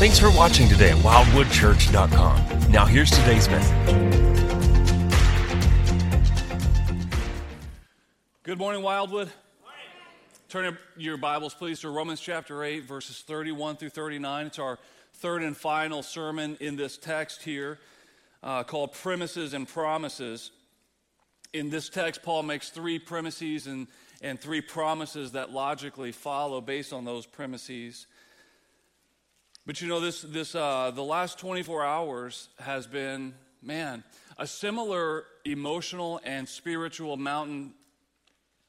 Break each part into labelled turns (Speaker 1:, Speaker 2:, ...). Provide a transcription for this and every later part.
Speaker 1: Thanks for watching today at wildwoodchurch.com. Now, here's today's message.
Speaker 2: Good morning, Wildwood. Turn your Bibles, please, to Romans chapter 8, verses 31 through 39. It's our third and final sermon in this text here uh, called Premises and Promises. In this text, Paul makes three premises and, and three promises that logically follow based on those premises. But you know, this, this, uh, the last 24 hours has been, man, a similar emotional and spiritual mountain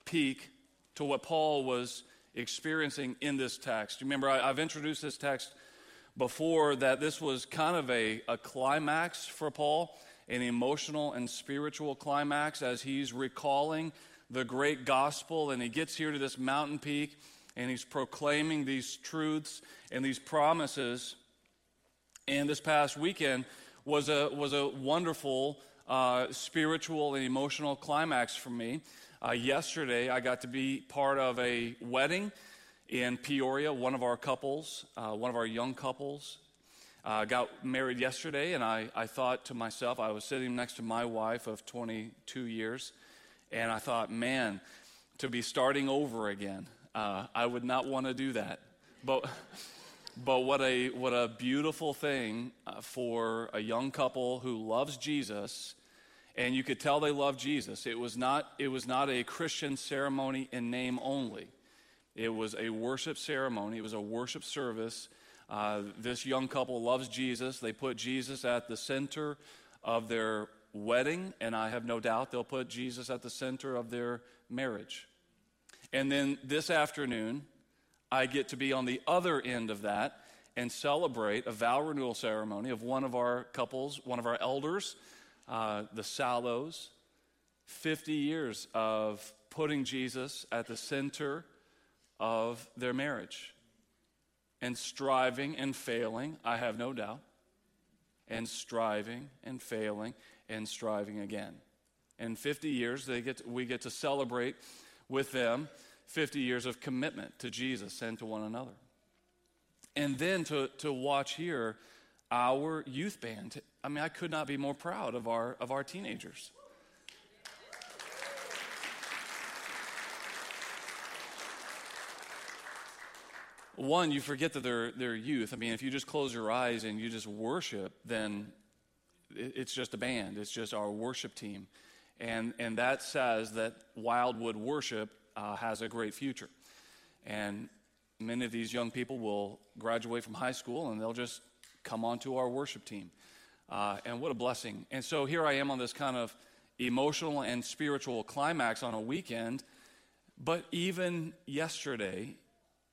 Speaker 2: peak to what Paul was experiencing in this text. You remember, I, have introduced this text before that this was kind of a, a climax for Paul, an emotional and spiritual climax as he's recalling the great gospel and he gets here to this mountain peak and he's proclaiming these truths and these promises. And this past weekend was a, was a wonderful uh, spiritual and emotional climax for me. Uh, yesterday, I got to be part of a wedding in Peoria. One of our couples, uh, one of our young couples, uh, got married yesterday, and I, I thought to myself, I was sitting next to my wife of 22 years, and I thought, man, to be starting over again, uh, I would not want to do that. But, but what, a, what a beautiful thing uh, for a young couple who loves Jesus and you could tell they loved Jesus. It was not, it was not a Christian ceremony in name only, it was a worship ceremony, it was a worship service. Uh, this young couple loves Jesus. They put Jesus at the center of their wedding, and I have no doubt they'll put Jesus at the center of their marriage. And then this afternoon, I get to be on the other end of that and celebrate a vow renewal ceremony of one of our couples, one of our elders uh, the Sallows, 50 years of putting Jesus at the center of their marriage and striving and failing, I have no doubt, and striving and failing and striving again. In 50 years, they get to, we get to celebrate with them 50 years of commitment to Jesus and to one another. And then to, to watch here our youth band I mean, I could not be more proud of our, of our teenagers. One, you forget that they're, they're youth. I mean, if you just close your eyes and you just worship, then it's just a band, it's just our worship team. And, and that says that Wildwood Worship uh, has a great future. And many of these young people will graduate from high school and they'll just come onto our worship team. Uh, and what a blessing. And so here I am on this kind of emotional and spiritual climax on a weekend. But even yesterday,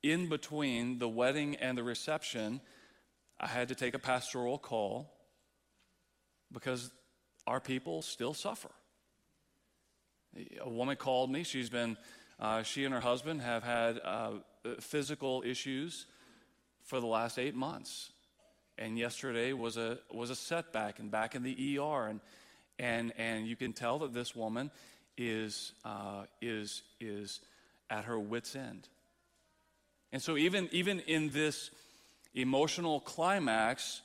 Speaker 2: in between the wedding and the reception, I had to take a pastoral call because our people still suffer. A woman called me. She's been, uh, she and her husband have had uh, physical issues for the last eight months and yesterday was a was a setback and back in the ER and and and you can tell that this woman is uh, is is at her wits end. And so even even in this emotional climax,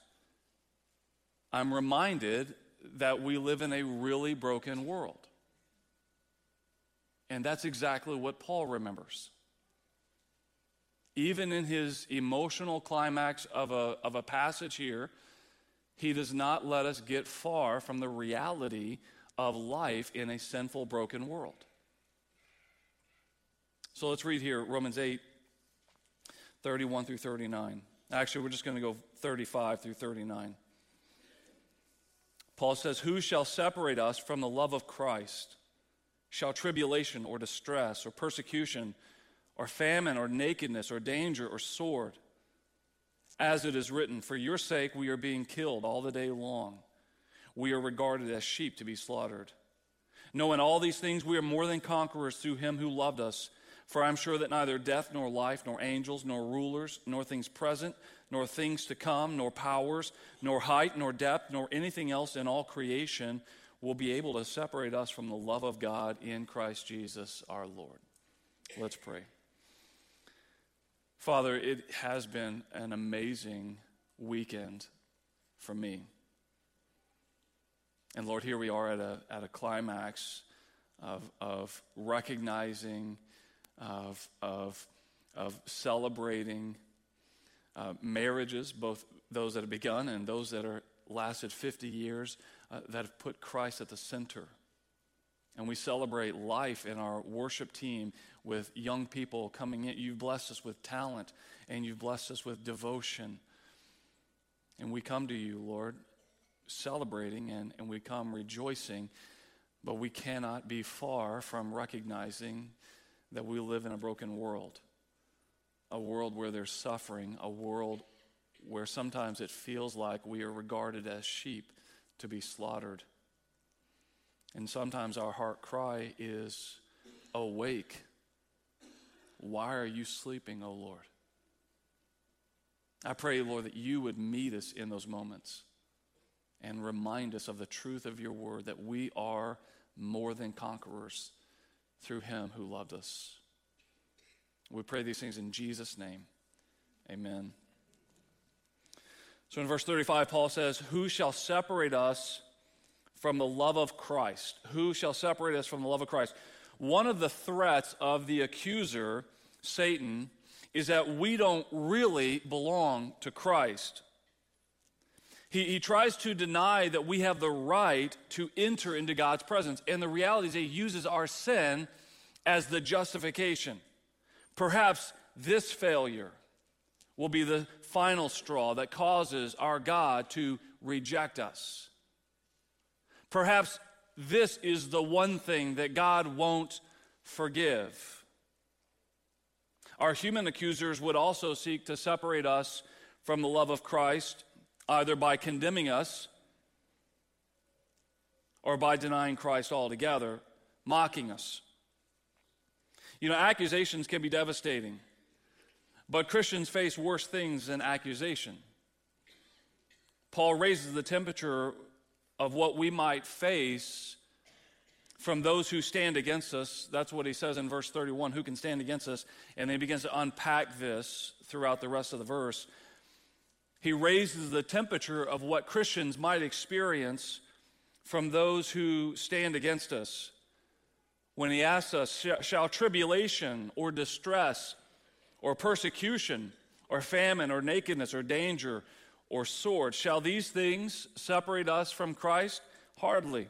Speaker 2: I'm reminded that we live in a really broken world. And that's exactly what Paul remembers even in his emotional climax of a, of a passage here, he does not let us get far from the reality of life in a sinful, broken world. So let's read here Romans 8, 31 through 39. Actually, we're just going to go 35 through 39. Paul says, Who shall separate us from the love of Christ? Shall tribulation or distress or persecution? or famine or nakedness or danger or sword. As it is written, For your sake we are being killed all the day long. We are regarded as sheep to be slaughtered. Knowing all these things, we are more than conquerors through him who loved us. For I'm sure that neither death, nor life, nor angels, nor rulers, nor things present, nor things to come, nor powers, nor height, nor depth, nor anything else in all creation will be able to separate us from the love of God in Christ Jesus our Lord. Let's pray. Father, it has been an amazing weekend for me. And Lord, here we are at a, at a climax of, of recognizing, of, of, of celebrating uh, marriages, both those that have begun and those that are lasted 50 years, uh, that have put Christ at the center. And we celebrate life in our worship team with young people coming in. You've blessed us with talent and you've blessed us with devotion. And we come to you, Lord, celebrating and, and we come rejoicing, but we cannot be far from recognizing that we live in a broken world. A world where there's suffering, a world where sometimes it feels like we are regarded as sheep to be slaughtered. And sometimes our heart cry is, Awake. Why are you sleeping, O Lord? I pray, Lord, that you would meet us in those moments and remind us of the truth of your word that we are more than conquerors through him who loved us. We pray these things in Jesus' name. Amen. So in verse 35, Paul says, Who shall separate us from the love of Christ? Who shall separate us from the love of Christ? One of the threats of the accuser, Satan, is that we don't really belong to Christ. He, he tries to deny that we have the right to enter into God's presence. And the reality is, he uses our sin as the justification. Perhaps this failure will be the final straw that causes our God to reject us. Perhaps this is the one thing that God won't forgive. Our human accusers would also seek to separate us from the love of Christ, either by condemning us or by denying Christ altogether, mocking us. You know, accusations can be devastating, but Christians face worse things than accusation. Paul raises the temperature of what we might face from those who stand against us. That's what he says in verse 31 who can stand against us? And then he begins to unpack this throughout the rest of the verse. He raises the temperature of what Christians might experience from those who stand against us. When he asks us, Shall tribulation or distress or persecution or famine or nakedness or danger or sword, shall these things separate us from Christ? Hardly.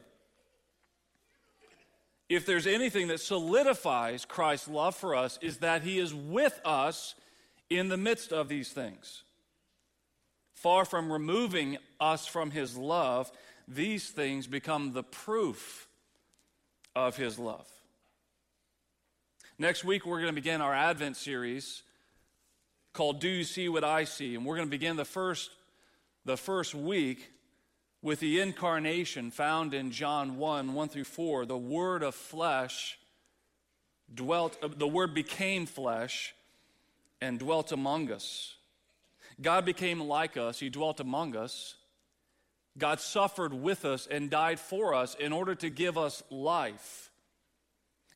Speaker 2: If there's anything that solidifies Christ's love for us, is that he is with us in the midst of these things. Far from removing us from his love, these things become the proof of his love. Next week, we're going to begin our Advent series called Do You See What I See? And we're going to begin the first, the first week with the incarnation found in John 1 1 through 4, the Word of flesh dwelt, uh, the Word became flesh and dwelt among us. God became like us, He dwelt among us. God suffered with us and died for us in order to give us life.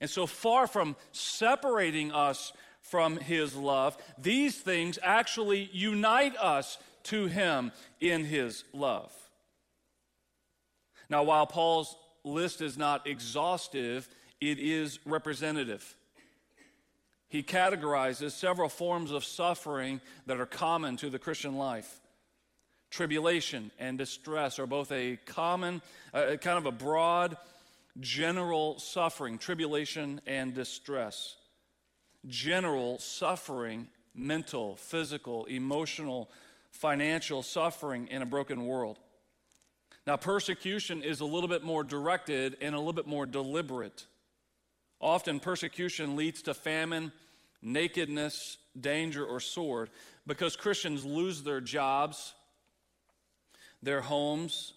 Speaker 2: And so far from separating us from His love, these things actually unite us to Him in His love. Now, while Paul's list is not exhaustive, it is representative. He categorizes several forms of suffering that are common to the Christian life. Tribulation and distress are both a common, uh, kind of a broad, general suffering, tribulation and distress. General suffering, mental, physical, emotional, financial suffering in a broken world. Now, persecution is a little bit more directed and a little bit more deliberate. Often, persecution leads to famine, nakedness, danger, or sword because Christians lose their jobs, their homes,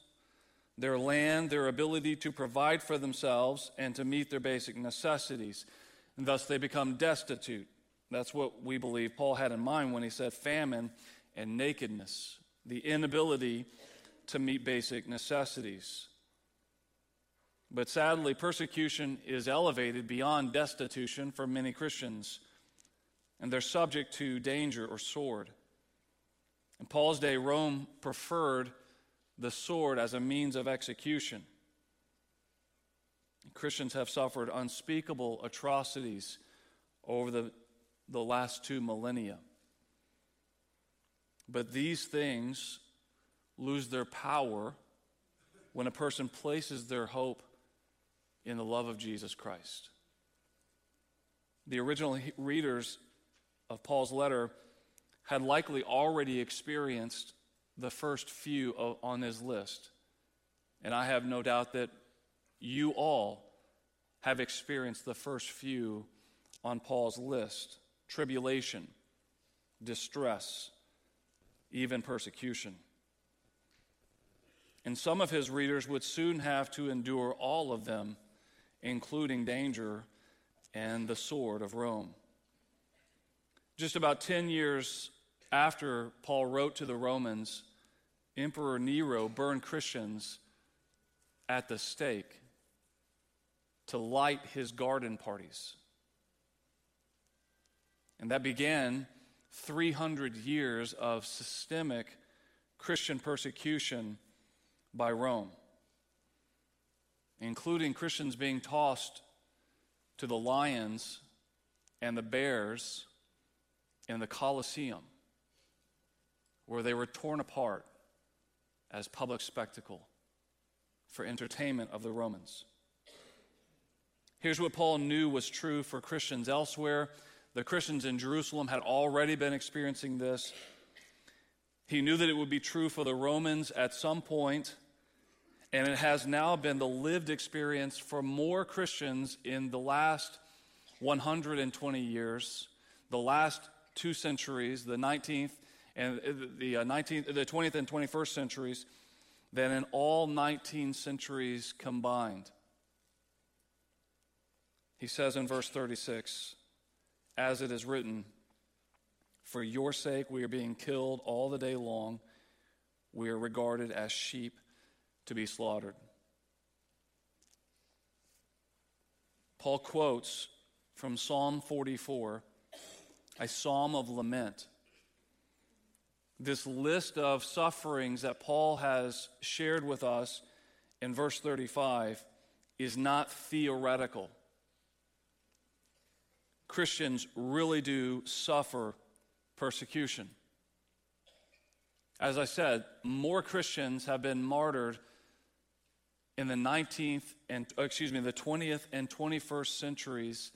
Speaker 2: their land, their ability to provide for themselves and to meet their basic necessities. And thus, they become destitute. That's what we believe Paul had in mind when he said famine and nakedness, the inability to meet basic necessities. But sadly, persecution is elevated beyond destitution for many Christians, and they're subject to danger or sword. In Paul's day, Rome preferred the sword as a means of execution. Christians have suffered unspeakable atrocities over the, the last two millennia. But these things lose their power when a person places their hope in the love of Jesus Christ. The original readers of Paul's letter had likely already experienced the first few on his list. And I have no doubt that you all have experienced the first few on Paul's list tribulation, distress, even persecution. And some of his readers would soon have to endure all of them, including danger and the sword of Rome. Just about 10 years after Paul wrote to the Romans, Emperor Nero burned Christians at the stake to light his garden parties. And that began 300 years of systemic Christian persecution by Rome, including Christians being tossed to the lions and the bears in the Colosseum, where they were torn apart as public spectacle for entertainment of the Romans. Here's what Paul knew was true for Christians elsewhere. The Christians in Jerusalem had already been experiencing this. He knew that it would be true for the Romans at some point, and it has now been the lived experience for more Christians in the last 120 years, the last two centuries, the 19th and the 19th, uh, the 20th and 21st centuries, than in all 19 centuries combined. He says in verse 36, as it is written, For your sake we are being killed all the day long. We are regarded as sheep to be slaughtered. Paul quotes from Psalm 44, a psalm of lament. This list of sufferings that Paul has shared with us in verse 35 is not theoretical. Christians really do suffer persecution. As I said, more Christians have been martyred in the 19th and oh, excuse me, the 20th and 21st centuries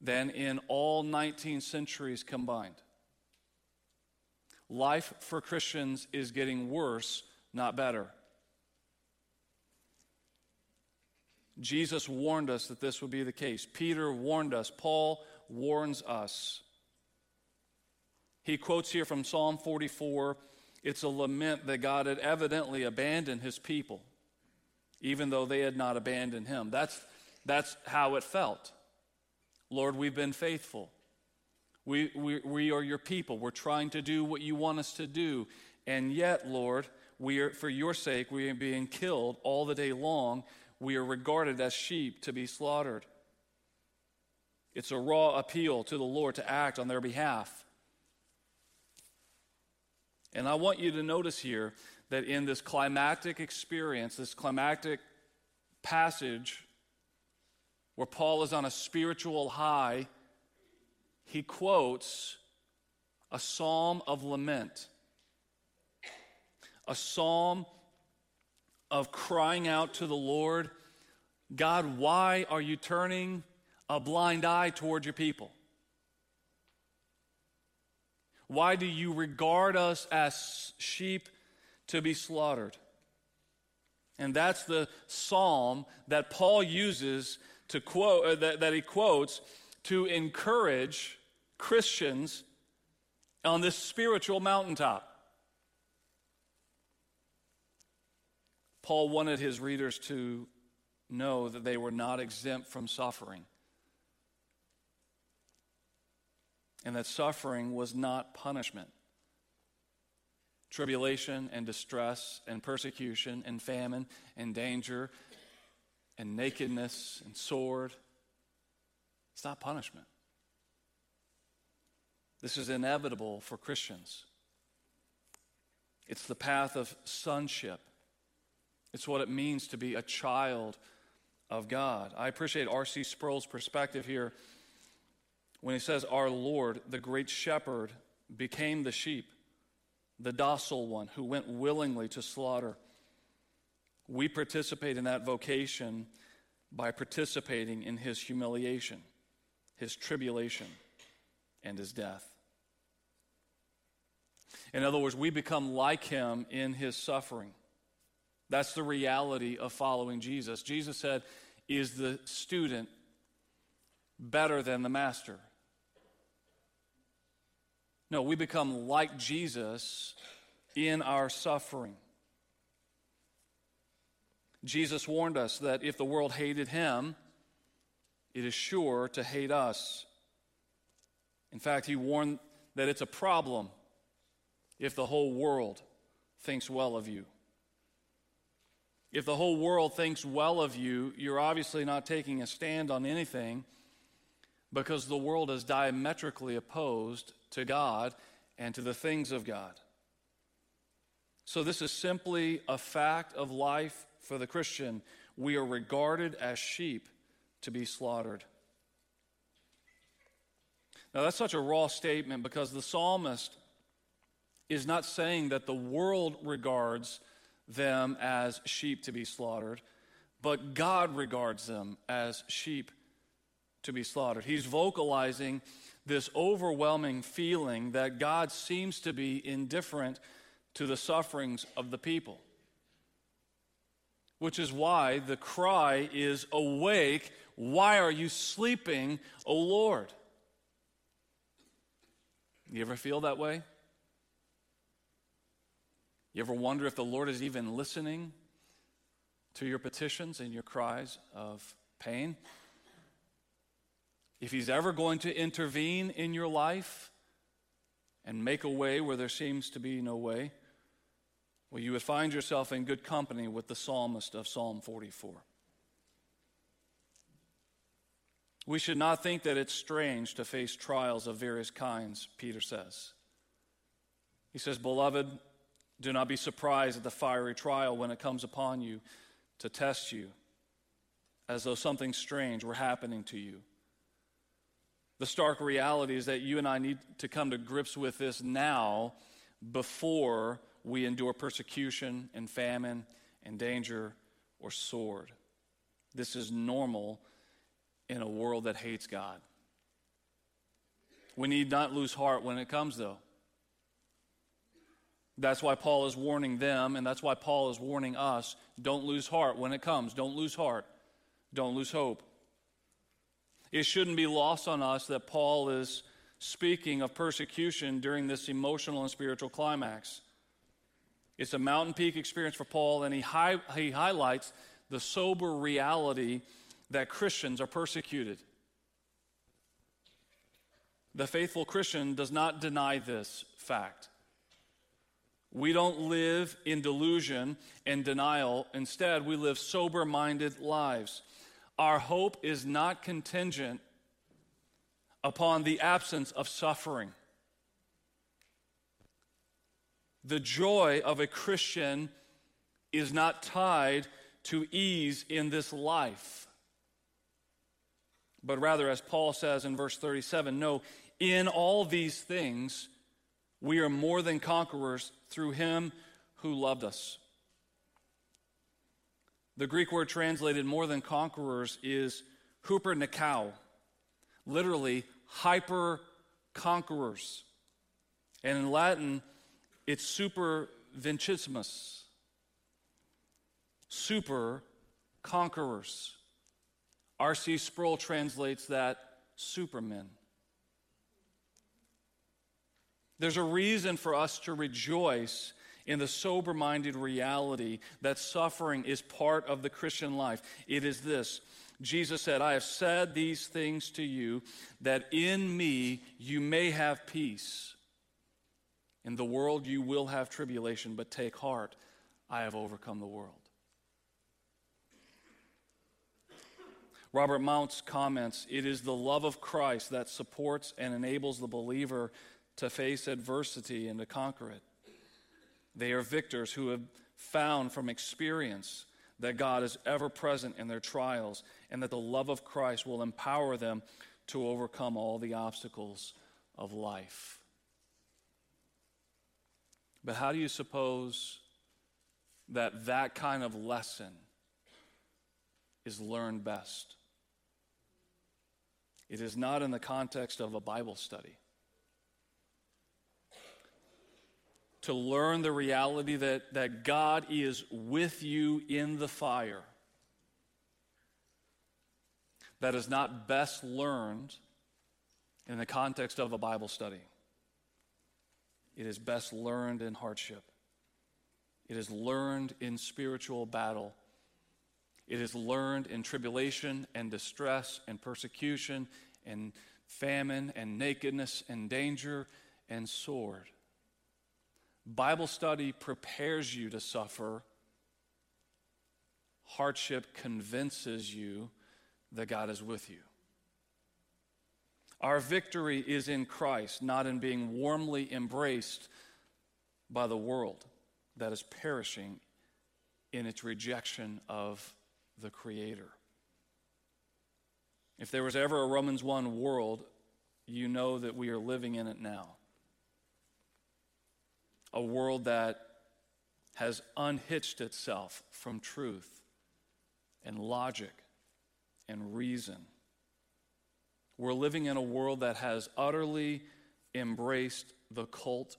Speaker 2: than in all 19 centuries combined. Life for Christians is getting worse, not better. Jesus warned us that this would be the case. Peter warned us. Paul warns us. He quotes here from Psalm 44 it's a lament that God had evidently abandoned his people, even though they had not abandoned him. That's, that's how it felt. Lord, we've been faithful. We, we, we are your people. We're trying to do what you want us to do. And yet, Lord, we are, for your sake, we are being killed all the day long we are regarded as sheep to be slaughtered. It's a raw appeal to the Lord to act on their behalf. And I want you to notice here that in this climactic experience, this climactic passage where Paul is on a spiritual high, he quotes a psalm of lament, a psalm of crying out to the Lord God, why are you turning a blind eye toward your people? Why do you regard us as sheep to be slaughtered? And that's the psalm that Paul uses to quote, uh, that, that he quotes to encourage Christians on this spiritual mountaintop. Paul wanted his readers to know that they were not exempt from suffering. And that suffering was not punishment. Tribulation and distress and persecution and famine and danger and nakedness and sword. It's not punishment. This is inevitable for Christians. It's the path of sonship. It's what it means to be a child of God. I appreciate R.C. Sproul's perspective here when he says, Our Lord, the great shepherd, became the sheep, the docile one who went willingly to slaughter. We participate in that vocation by participating in his humiliation, his tribulation, and his death. In other words, we become like him in his suffering. That's the reality of following Jesus. Jesus said, Is the student better than the master? No, we become like Jesus in our suffering. Jesus warned us that if the world hated him, it is sure to hate us. In fact, he warned that it's a problem if the whole world thinks well of you. If the whole world thinks well of you, you're obviously not taking a stand on anything because the world is diametrically opposed to God and to the things of God. So, this is simply a fact of life for the Christian. We are regarded as sheep to be slaughtered. Now, that's such a raw statement because the psalmist is not saying that the world regards them as sheep to be slaughtered, but God regards them as sheep to be slaughtered. He's vocalizing this overwhelming feeling that God seems to be indifferent to the sufferings of the people. Which is why the cry is, Awake, why are you sleeping, O Lord? You ever feel that way? You ever wonder if the Lord is even listening to your petitions and your cries of pain? If He's ever going to intervene in your life and make a way where there seems to be no way, well, you would find yourself in good company with the psalmist of Psalm 44. We should not think that it's strange to face trials of various kinds, Peter says. He says, Beloved, do not be surprised at the fiery trial when it comes upon you to test you, as though something strange were happening to you. The stark reality is that you and I need to come to grips with this now before we endure persecution and famine and danger or sword. This is normal in a world that hates God. We need not lose heart when it comes, though. That's why Paul is warning them, and that's why Paul is warning us don't lose heart when it comes. Don't lose heart. Don't lose hope. It shouldn't be lost on us that Paul is speaking of persecution during this emotional and spiritual climax. It's a mountain peak experience for Paul, and he, hi- he highlights the sober reality that Christians are persecuted. The faithful Christian does not deny this fact. We don't live in delusion and denial. Instead, we live sober minded lives. Our hope is not contingent upon the absence of suffering. The joy of a Christian is not tied to ease in this life, but rather, as Paul says in verse 37, no, in all these things, we are more than conquerors through him who loved us. The Greek word translated more than conquerors is hupernikao, literally hyper conquerors. And in Latin, it's super vincissimus, super conquerors. R.C. Sproul translates that supermen. There's a reason for us to rejoice in the sober minded reality that suffering is part of the Christian life. It is this Jesus said, I have said these things to you that in me you may have peace. In the world you will have tribulation, but take heart, I have overcome the world. Robert Mounce comments It is the love of Christ that supports and enables the believer to face adversity and to conquer it. They are victors who have found from experience that God is ever present in their trials and that the love of Christ will empower them to overcome all the obstacles of life. But how do you suppose that that kind of lesson is learned best? It is not in the context of a Bible study. To learn the reality that, that God is with you in the fire. That is not best learned in the context of a Bible study. It is best learned in hardship. It is learned in spiritual battle. It is learned in tribulation and distress and persecution and famine and nakedness and danger and sword. Bible study prepares you to suffer. Hardship convinces you that God is with you. Our victory is in Christ, not in being warmly embraced by the world that is perishing in its rejection of the Creator. If there was ever a Romans 1 world, you know that we are living in it now. A world that has unhitched itself from truth and logic and reason. We're living in a world that has utterly embraced the cult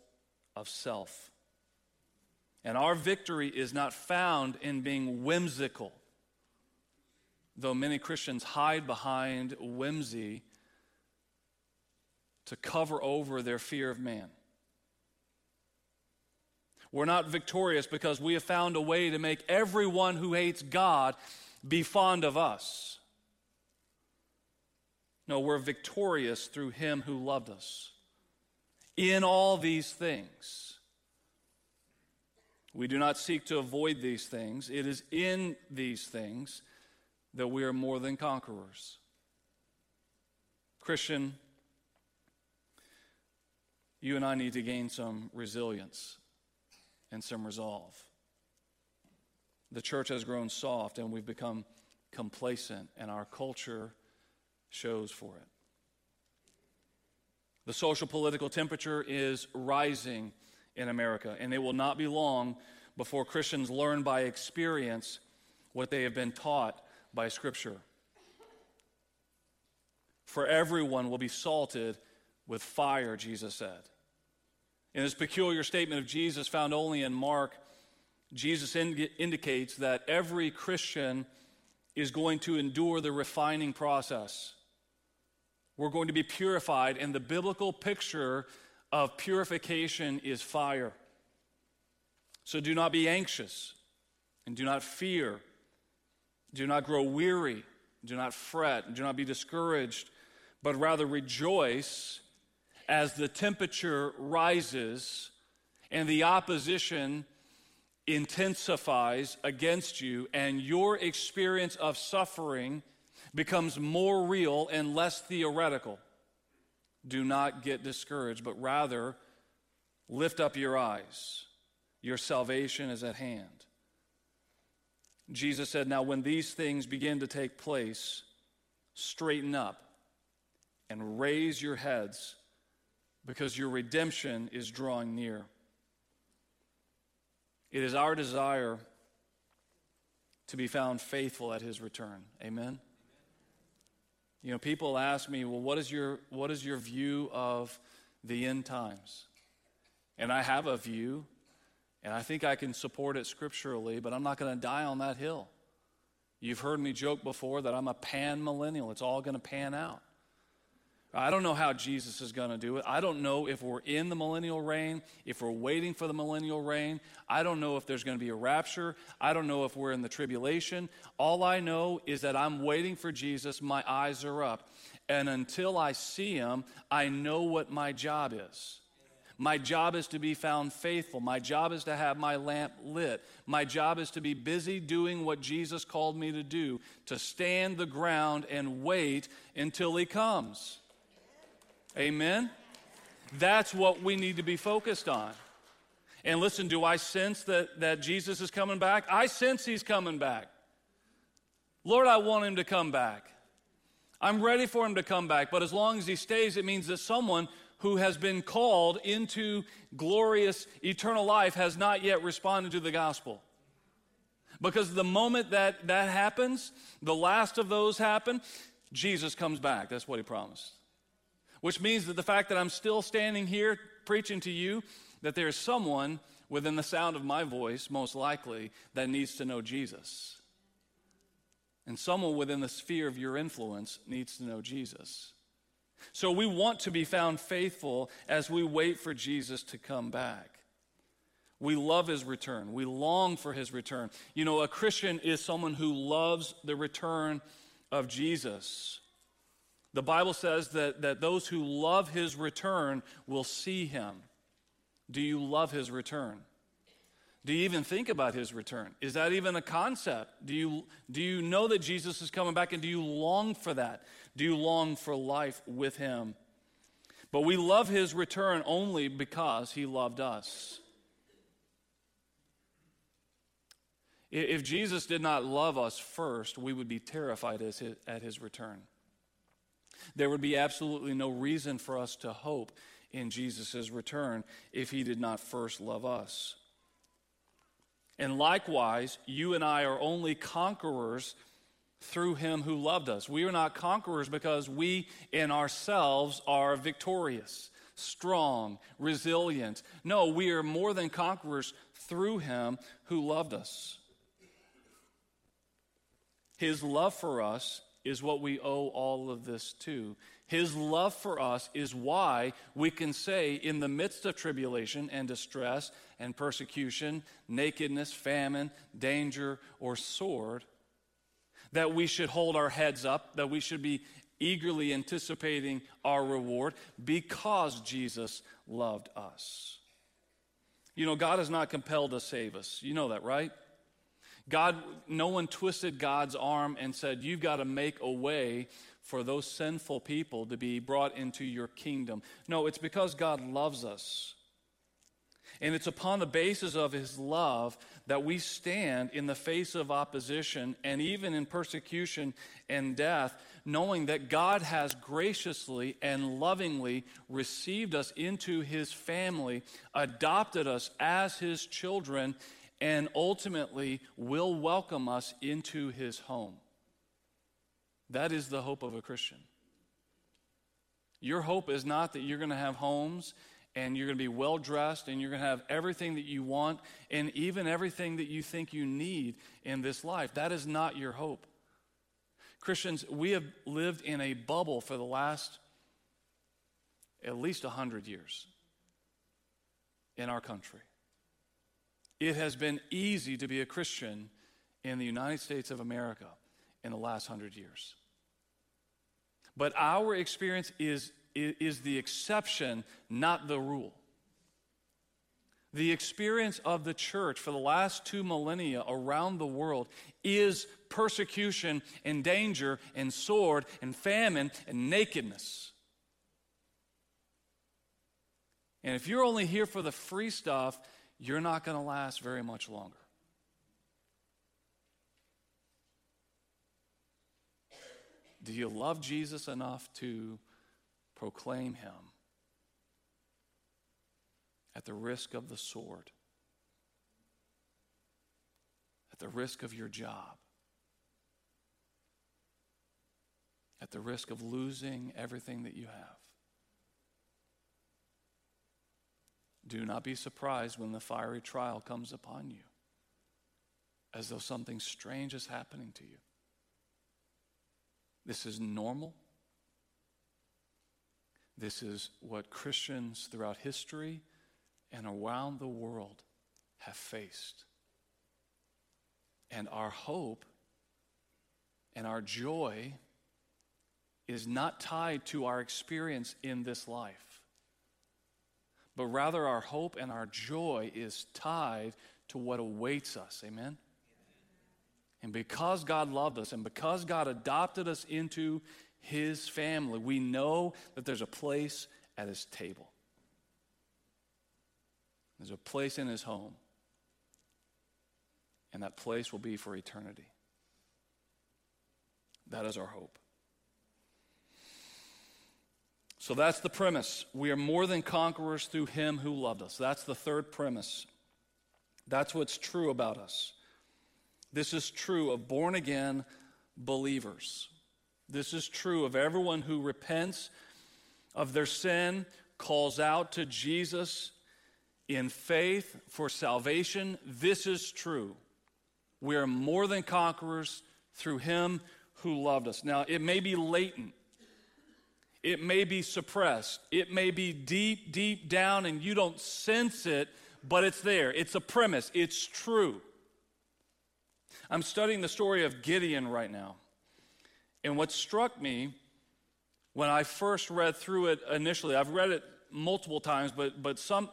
Speaker 2: of self. And our victory is not found in being whimsical, though many Christians hide behind whimsy to cover over their fear of man. We're not victorious because we have found a way to make everyone who hates God be fond of us. No, we're victorious through him who loved us. In all these things, we do not seek to avoid these things. It is in these things that we are more than conquerors. Christian, you and I need to gain some resilience and some resolve. The church has grown soft and we've become complacent, and our culture shows for it. The social political temperature is rising in America, and it will not be long before Christians learn by experience what they have been taught by Scripture. For everyone will be salted with fire, Jesus said. In this peculiar statement of Jesus, found only in Mark, Jesus ind- indicates that every Christian is going to endure the refining process we're going to be purified. And the biblical picture of purification is fire. So do not be anxious and do not fear. Do not grow weary. Do not fret. Do not be discouraged, but rather rejoice as the temperature rises and the opposition intensifies against you, and your experience of suffering becomes more real and less theoretical. Do not get discouraged, but rather lift up your eyes. Your salvation is at hand. Jesus said, Now, when these things begin to take place, straighten up and raise your heads because your redemption is drawing near. It is our desire to be found faithful at his return. Amen. You know, people ask me, well, what is your, what is your view of the end times? And I have a view, and I think I can support it scripturally, but I'm not going to die on that hill. You've heard me joke before that I'm a pan millennial. It's all going to pan out. I don't know how Jesus is going to do it. I don't know if we're in the millennial reign, if we're waiting for the millennial reign. I don't know if there's going to be a rapture. I don't know if we're in the tribulation. All I know is that I'm waiting for Jesus. My eyes are up. And until I see him, I know what my job is. My job is to be found faithful. My job is to have my lamp lit. My job is to be busy doing what Jesus called me to do, to stand the ground and wait until he comes. Amen? That's what we need to be focused on. And listen, do I sense that, that Jesus is coming back? I sense he's coming back. Lord, I want him to come back. I'm ready for him to come back, but as long as he stays, it means that someone who has been called into glorious eternal life has not yet responded to the gospel. Because the moment that that happens, the last of those happen, Jesus comes back. That's what he promised. Which means that the fact that I'm still standing here preaching to you, that there's someone within the sound of my voice, most likely, that needs to know Jesus. And someone within the sphere of your influence needs to know Jesus. So we want to be found faithful as we wait for Jesus to come back. We love his return. We long for his return. You know, a Christian is someone who loves the return of Jesus. The Bible says that, that those who love his return will see him. Do you love his return? Do you even think about his return? Is that even a concept? Do you, do you know that Jesus is coming back and do you long for that? Do you long for life with him? But we love his return only because he loved us. If Jesus did not love us first, we would be terrified at his return. There would be absolutely no reason for us to hope in Jesus' return if he did not first love us. And likewise, you and I are only conquerors through him who loved us. We are not conquerors because we in ourselves are victorious, strong, resilient. No, we are more than conquerors through him who loved us. His love for us is what we owe all of this to. His love for us is why we can say, in the midst of tribulation and distress and persecution, nakedness, famine, danger, or sword, that we should hold our heads up, that we should be eagerly anticipating our reward because Jesus loved us. You know, God is not compelled to save us. You know that, right? God, no one twisted God's arm and said, You've got to make a way for those sinful people to be brought into your kingdom. No, it's because God loves us. And it's upon the basis of his love that we stand in the face of opposition and even in persecution and death, knowing that God has graciously and lovingly received us into his family, adopted us as his children, and ultimately will welcome us into his home. That is the hope of a Christian. Your hope is not that you're going to have homes and you're going to be well dressed and you're going to have everything that you want and even everything that you think you need in this life. That is not your hope. Christians, we have lived in a bubble for the last at least 100 years in our country. It has been easy to be a Christian in the United States of America in the last hundred years. But our experience is, is the exception, not the rule. The experience of the church for the last two millennia around the world is persecution and danger and sword and famine and nakedness. And if you're only here for the free stuff, you're not going to last very much longer. Do you love Jesus enough to proclaim him at the risk of the sword, at the risk of your job, at the risk of losing everything that you have? Do not be surprised when the fiery trial comes upon you, as though something strange is happening to you. This is normal. This is what Christians throughout history and around the world have faced. And our hope and our joy is not tied to our experience in this life but rather our hope and our joy is tied to what awaits us. Amen? And because God loved us and because God adopted us into his family, we know that there's a place at his table. There's a place in his home, and that place will be for eternity. That is our hope. So that's the premise. We are more than conquerors through him who loved us. That's the third premise. That's what's true about us. This is true of born again believers. This is true of everyone who repents of their sin, calls out to Jesus in faith for salvation. This is true. We are more than conquerors through him who loved us. Now, it may be latent, it may be suppressed, it may be deep, deep down, and you don't sense it, but it's there. It's a premise, it's true. I'm studying the story of Gideon right now. And what struck me when I first read through it initially, I've read it multiple times, but, but some,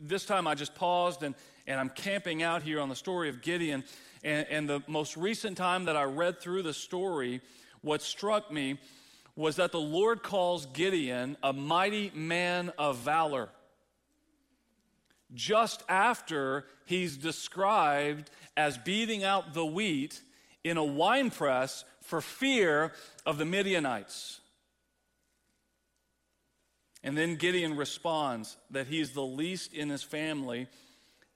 Speaker 2: this time I just paused and, and I'm camping out here on the story of Gideon. And, and the most recent time that I read through the story, what struck me was that the Lord calls Gideon a mighty man of valor. Just after he's described as beating out the wheat in a wine press for fear of the Midianites. And then Gideon responds that he's the least in his family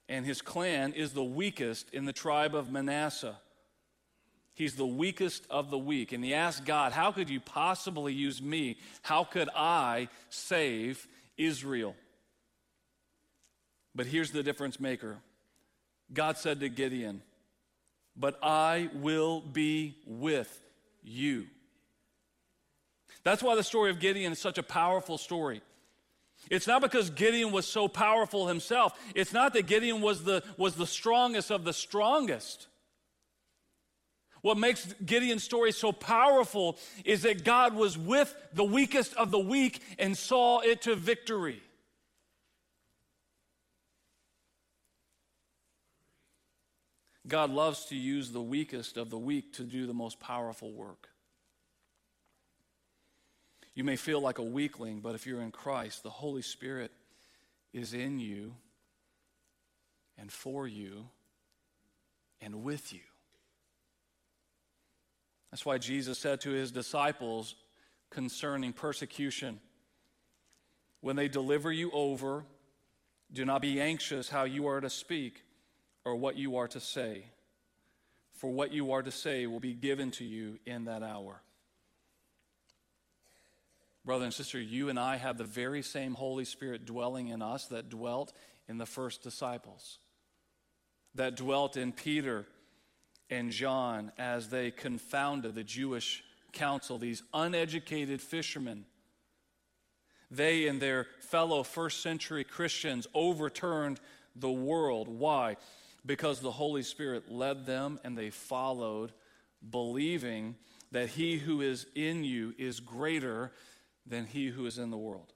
Speaker 2: and his clan is the weakest in the tribe of Manasseh. He's the weakest of the weak. And he asked God, How could you possibly use me? How could I save Israel? But here's the difference maker God said to Gideon, But I will be with you. That's why the story of Gideon is such a powerful story. It's not because Gideon was so powerful himself. It's not that Gideon was the, was the strongest of the strongest. What makes Gideon's story so powerful is that God was with the weakest of the weak and saw it to victory. God loves to use the weakest of the weak to do the most powerful work. You may feel like a weakling, but if you're in Christ, the Holy Spirit is in you and for you and with you. That's why Jesus said to his disciples concerning persecution when they deliver you over, do not be anxious how you are to speak or what you are to say, for what you are to say will be given to you in that hour. Brother and sister, you and I have the very same Holy Spirit dwelling in us that dwelt in the first disciples, that dwelt in Peter and John as they confounded the Jewish council, these uneducated fishermen. They and their fellow first century Christians overturned the world. Why? Because the Holy Spirit led them and they followed, believing that he who is in you is greater than he who is in the world.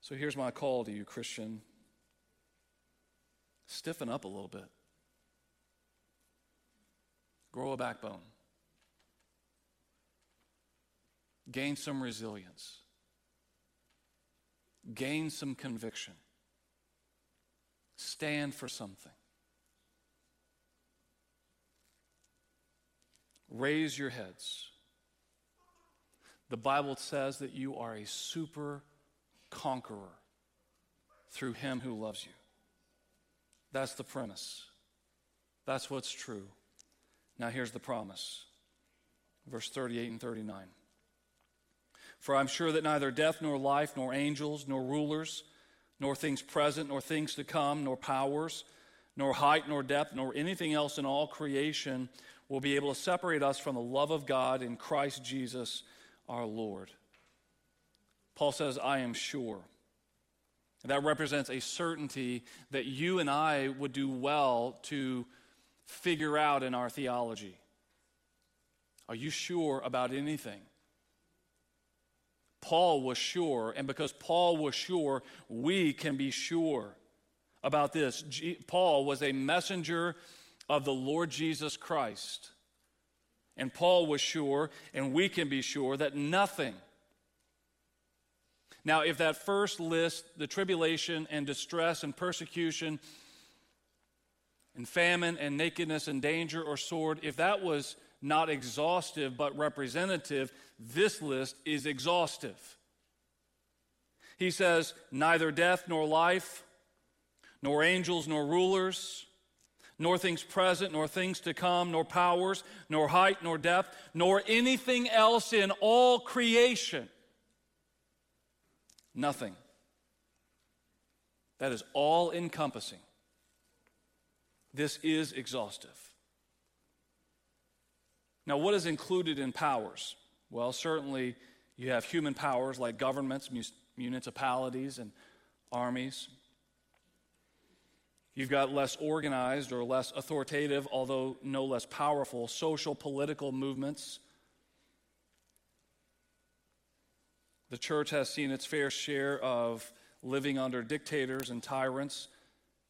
Speaker 2: So here's my call to you, Christian. Stiffen up a little bit. Grow a backbone. Gain some resilience. Gain some conviction. Stand for something. Raise your heads. The Bible says that you are a super conqueror through him who loves you. That's the premise. That's what's true. Now, here's the promise verse 38 and 39. For I'm sure that neither death, nor life, nor angels, nor rulers, nor things present, nor things to come, nor powers, nor height, nor depth, nor anything else in all creation will be able to separate us from the love of God in Christ Jesus our Lord. Paul says, I am sure. That represents a certainty that you and I would do well to figure out in our theology. Are you sure about anything? Paul was sure, and because Paul was sure, we can be sure about this. G- Paul was a messenger of the Lord Jesus Christ. And Paul was sure, and we can be sure, that nothing, Now, if that first list, the tribulation and distress and persecution and famine and nakedness and danger or sword, if that was not exhaustive but representative, this list is exhaustive. He says, neither death nor life, nor angels nor rulers, nor things present, nor things to come, nor powers, nor height, nor depth, nor anything else in all creation. Nothing. That is all encompassing. This is exhaustive. Now, what is included in powers? Well, certainly you have human powers like governments, municipalities, and armies. You've got less organized or less authoritative, although no less powerful, social political movements. The church has seen its fair share of living under dictators and tyrants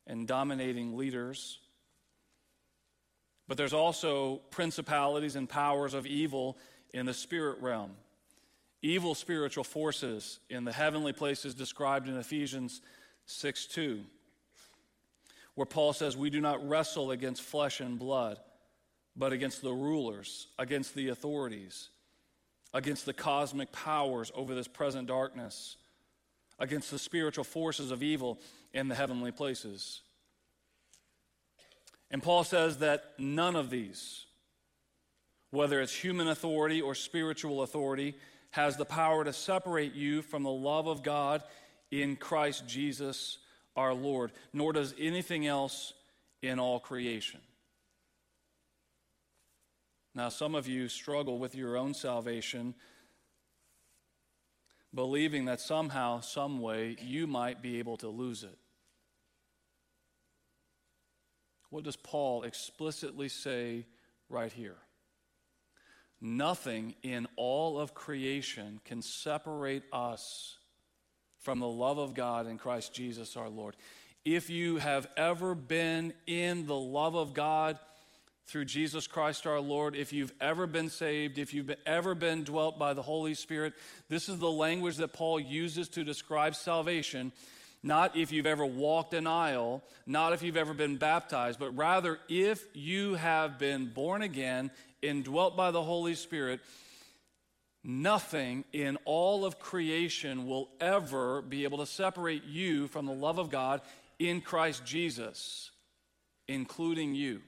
Speaker 2: and dominating leaders. But there's also principalities and powers of evil in the spirit realm. Evil spiritual forces in the heavenly places described in Ephesians 6 2 where Paul says, We do not wrestle against flesh and blood, but against the rulers, against the authorities, against the cosmic powers over this present darkness, against the spiritual forces of evil in the heavenly places. And Paul says that none of these, whether it's human authority or spiritual authority, has the power to separate you from the love of God in Christ Jesus our Lord, nor does anything else in all creation. Now, some of you struggle with your own salvation, believing that somehow, some way, you might be able to lose it. What does Paul explicitly say right here? Nothing in all of creation can separate us from the love of God in Christ Jesus our Lord. If you have ever been in the love of God through Jesus Christ our Lord, if you've ever been saved, if you've ever been dwelt by the Holy Spirit, this is the language that Paul uses to describe salvation. Not if you've ever walked an aisle, not if you've ever been baptized, but rather if you have been born again, indwelt by the Holy Spirit, Nothing in all of creation will ever be able to separate you from the love of God in Christ Jesus, including you.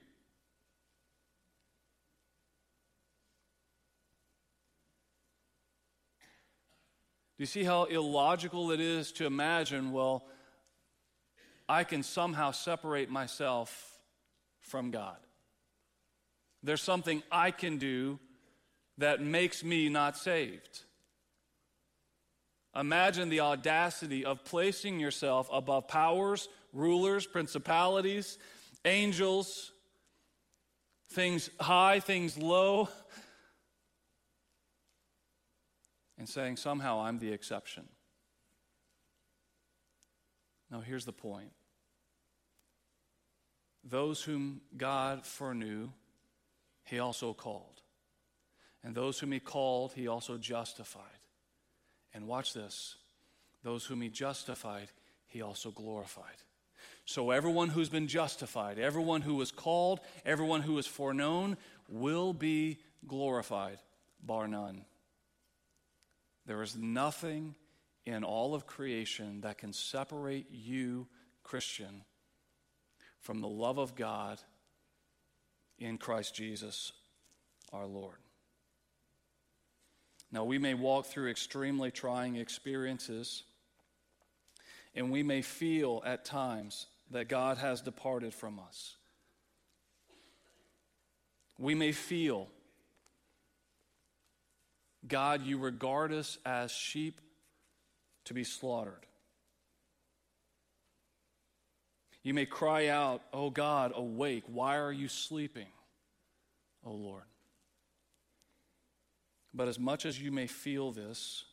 Speaker 2: Do you see how illogical it is to imagine, well, I can somehow separate myself from God? There's something I can do that makes me not saved. Imagine the audacity of placing yourself above powers, rulers, principalities, angels, things high, things low, and saying, somehow I'm the exception. Now, here's the point those whom God foreknew, he also called. And those whom he called, he also justified. And watch this those whom he justified, he also glorified. So, everyone who's been justified, everyone who was called, everyone who was foreknown will be glorified, bar none. There is nothing in all of creation that can separate you, Christian, from the love of God in Christ Jesus our Lord. Now, we may walk through extremely trying experiences, and we may feel at times that God has departed from us. We may feel, God, you regard us as sheep to be slaughtered. You may cry out, Oh God, awake. Why are you sleeping, O Lord? But as much as you may feel this,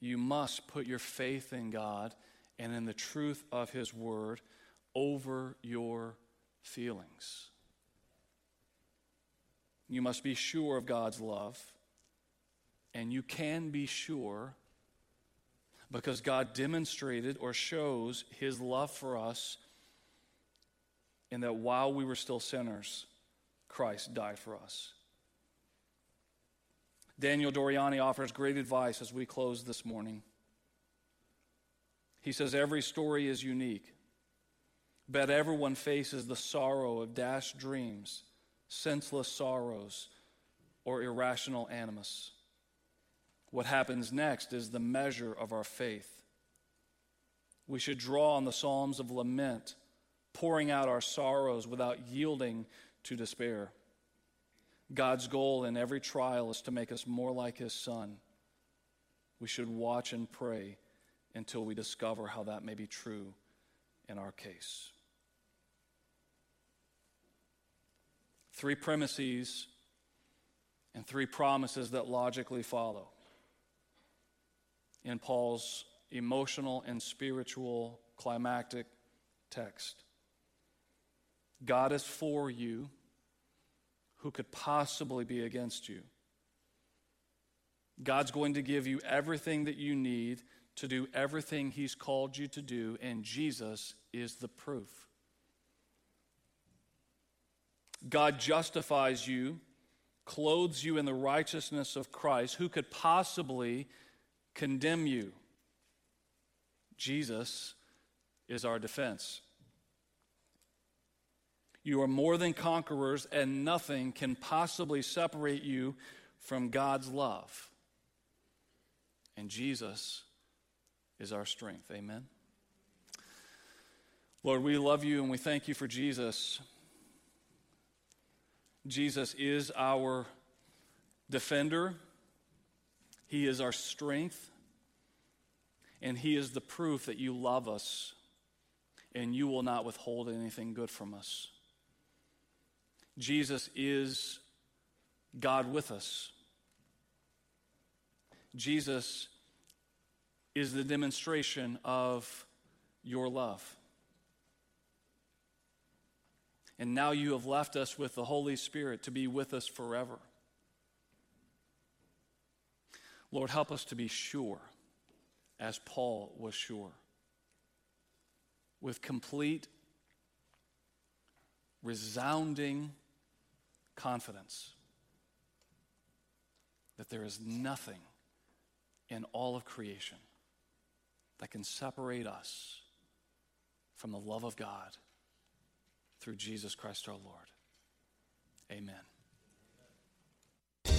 Speaker 2: you must put your faith in God and in the truth of His Word over your feelings. You must be sure of God's love, and you can be sure because God demonstrated or shows his love for us in that while we were still sinners, Christ died for us. Daniel Doriani offers great advice as we close this morning. He says, Every story is unique, but everyone faces the sorrow of dashed dreams, senseless sorrows, or irrational animus. What happens next is the measure of our faith. We should draw on the Psalms of lament, pouring out our sorrows without yielding to despair. God's goal in every trial is to make us more like His Son. We should watch and pray until we discover how that may be true in our case. Three premises and three promises that logically follow in Paul's emotional and spiritual climactic text. God is for you who could possibly be against you? God's going to give you everything that you need to do everything He's called you to do, and Jesus is the proof. God justifies you, clothes you in the righteousness of Christ. Who could possibly condemn you? Jesus is our defense. You are more than conquerors, and nothing can possibly separate you from God's love. And Jesus is our strength. Amen. Lord, we love you and we thank you for Jesus. Jesus is our defender, He is our strength, and He is the proof that you love us and you will not withhold anything good from us. Jesus is God with us. Jesus is the demonstration of your love. And now you have left us with the Holy Spirit to be with us forever. Lord, help us to be sure, as Paul was sure, with complete, resounding confidence that there is nothing in all of creation that can separate us from the love of God through Jesus Christ our Lord. Amen.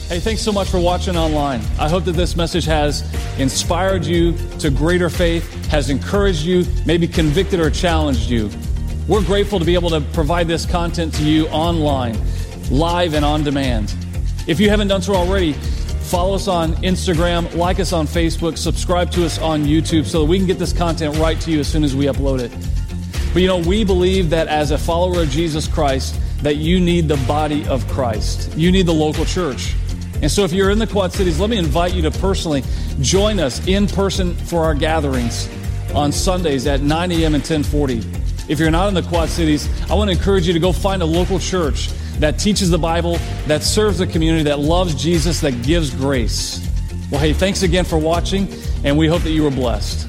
Speaker 2: Hey, thanks so much for watching online. I hope that this message has inspired you to greater faith, has encouraged you, maybe convicted or challenged you. We're grateful to be able to provide this content to you online live and on demand. If you haven't done so already, follow us on Instagram, like us on Facebook, subscribe to us on YouTube so that we can get this content right to you as soon as we upload it. But you know, we believe that as a follower of Jesus Christ, that you need the body of Christ. You need the local church. And so if you're in the Quad Cities, let me invite you to personally join us in person for our gatherings on Sundays at 9 a.m. and 1040. If you're not in the Quad Cities, I want to encourage you to go find a local church that teaches the Bible, that serves the community, that loves Jesus, that gives grace. Well, hey, thanks again for watching, and we hope that you were blessed.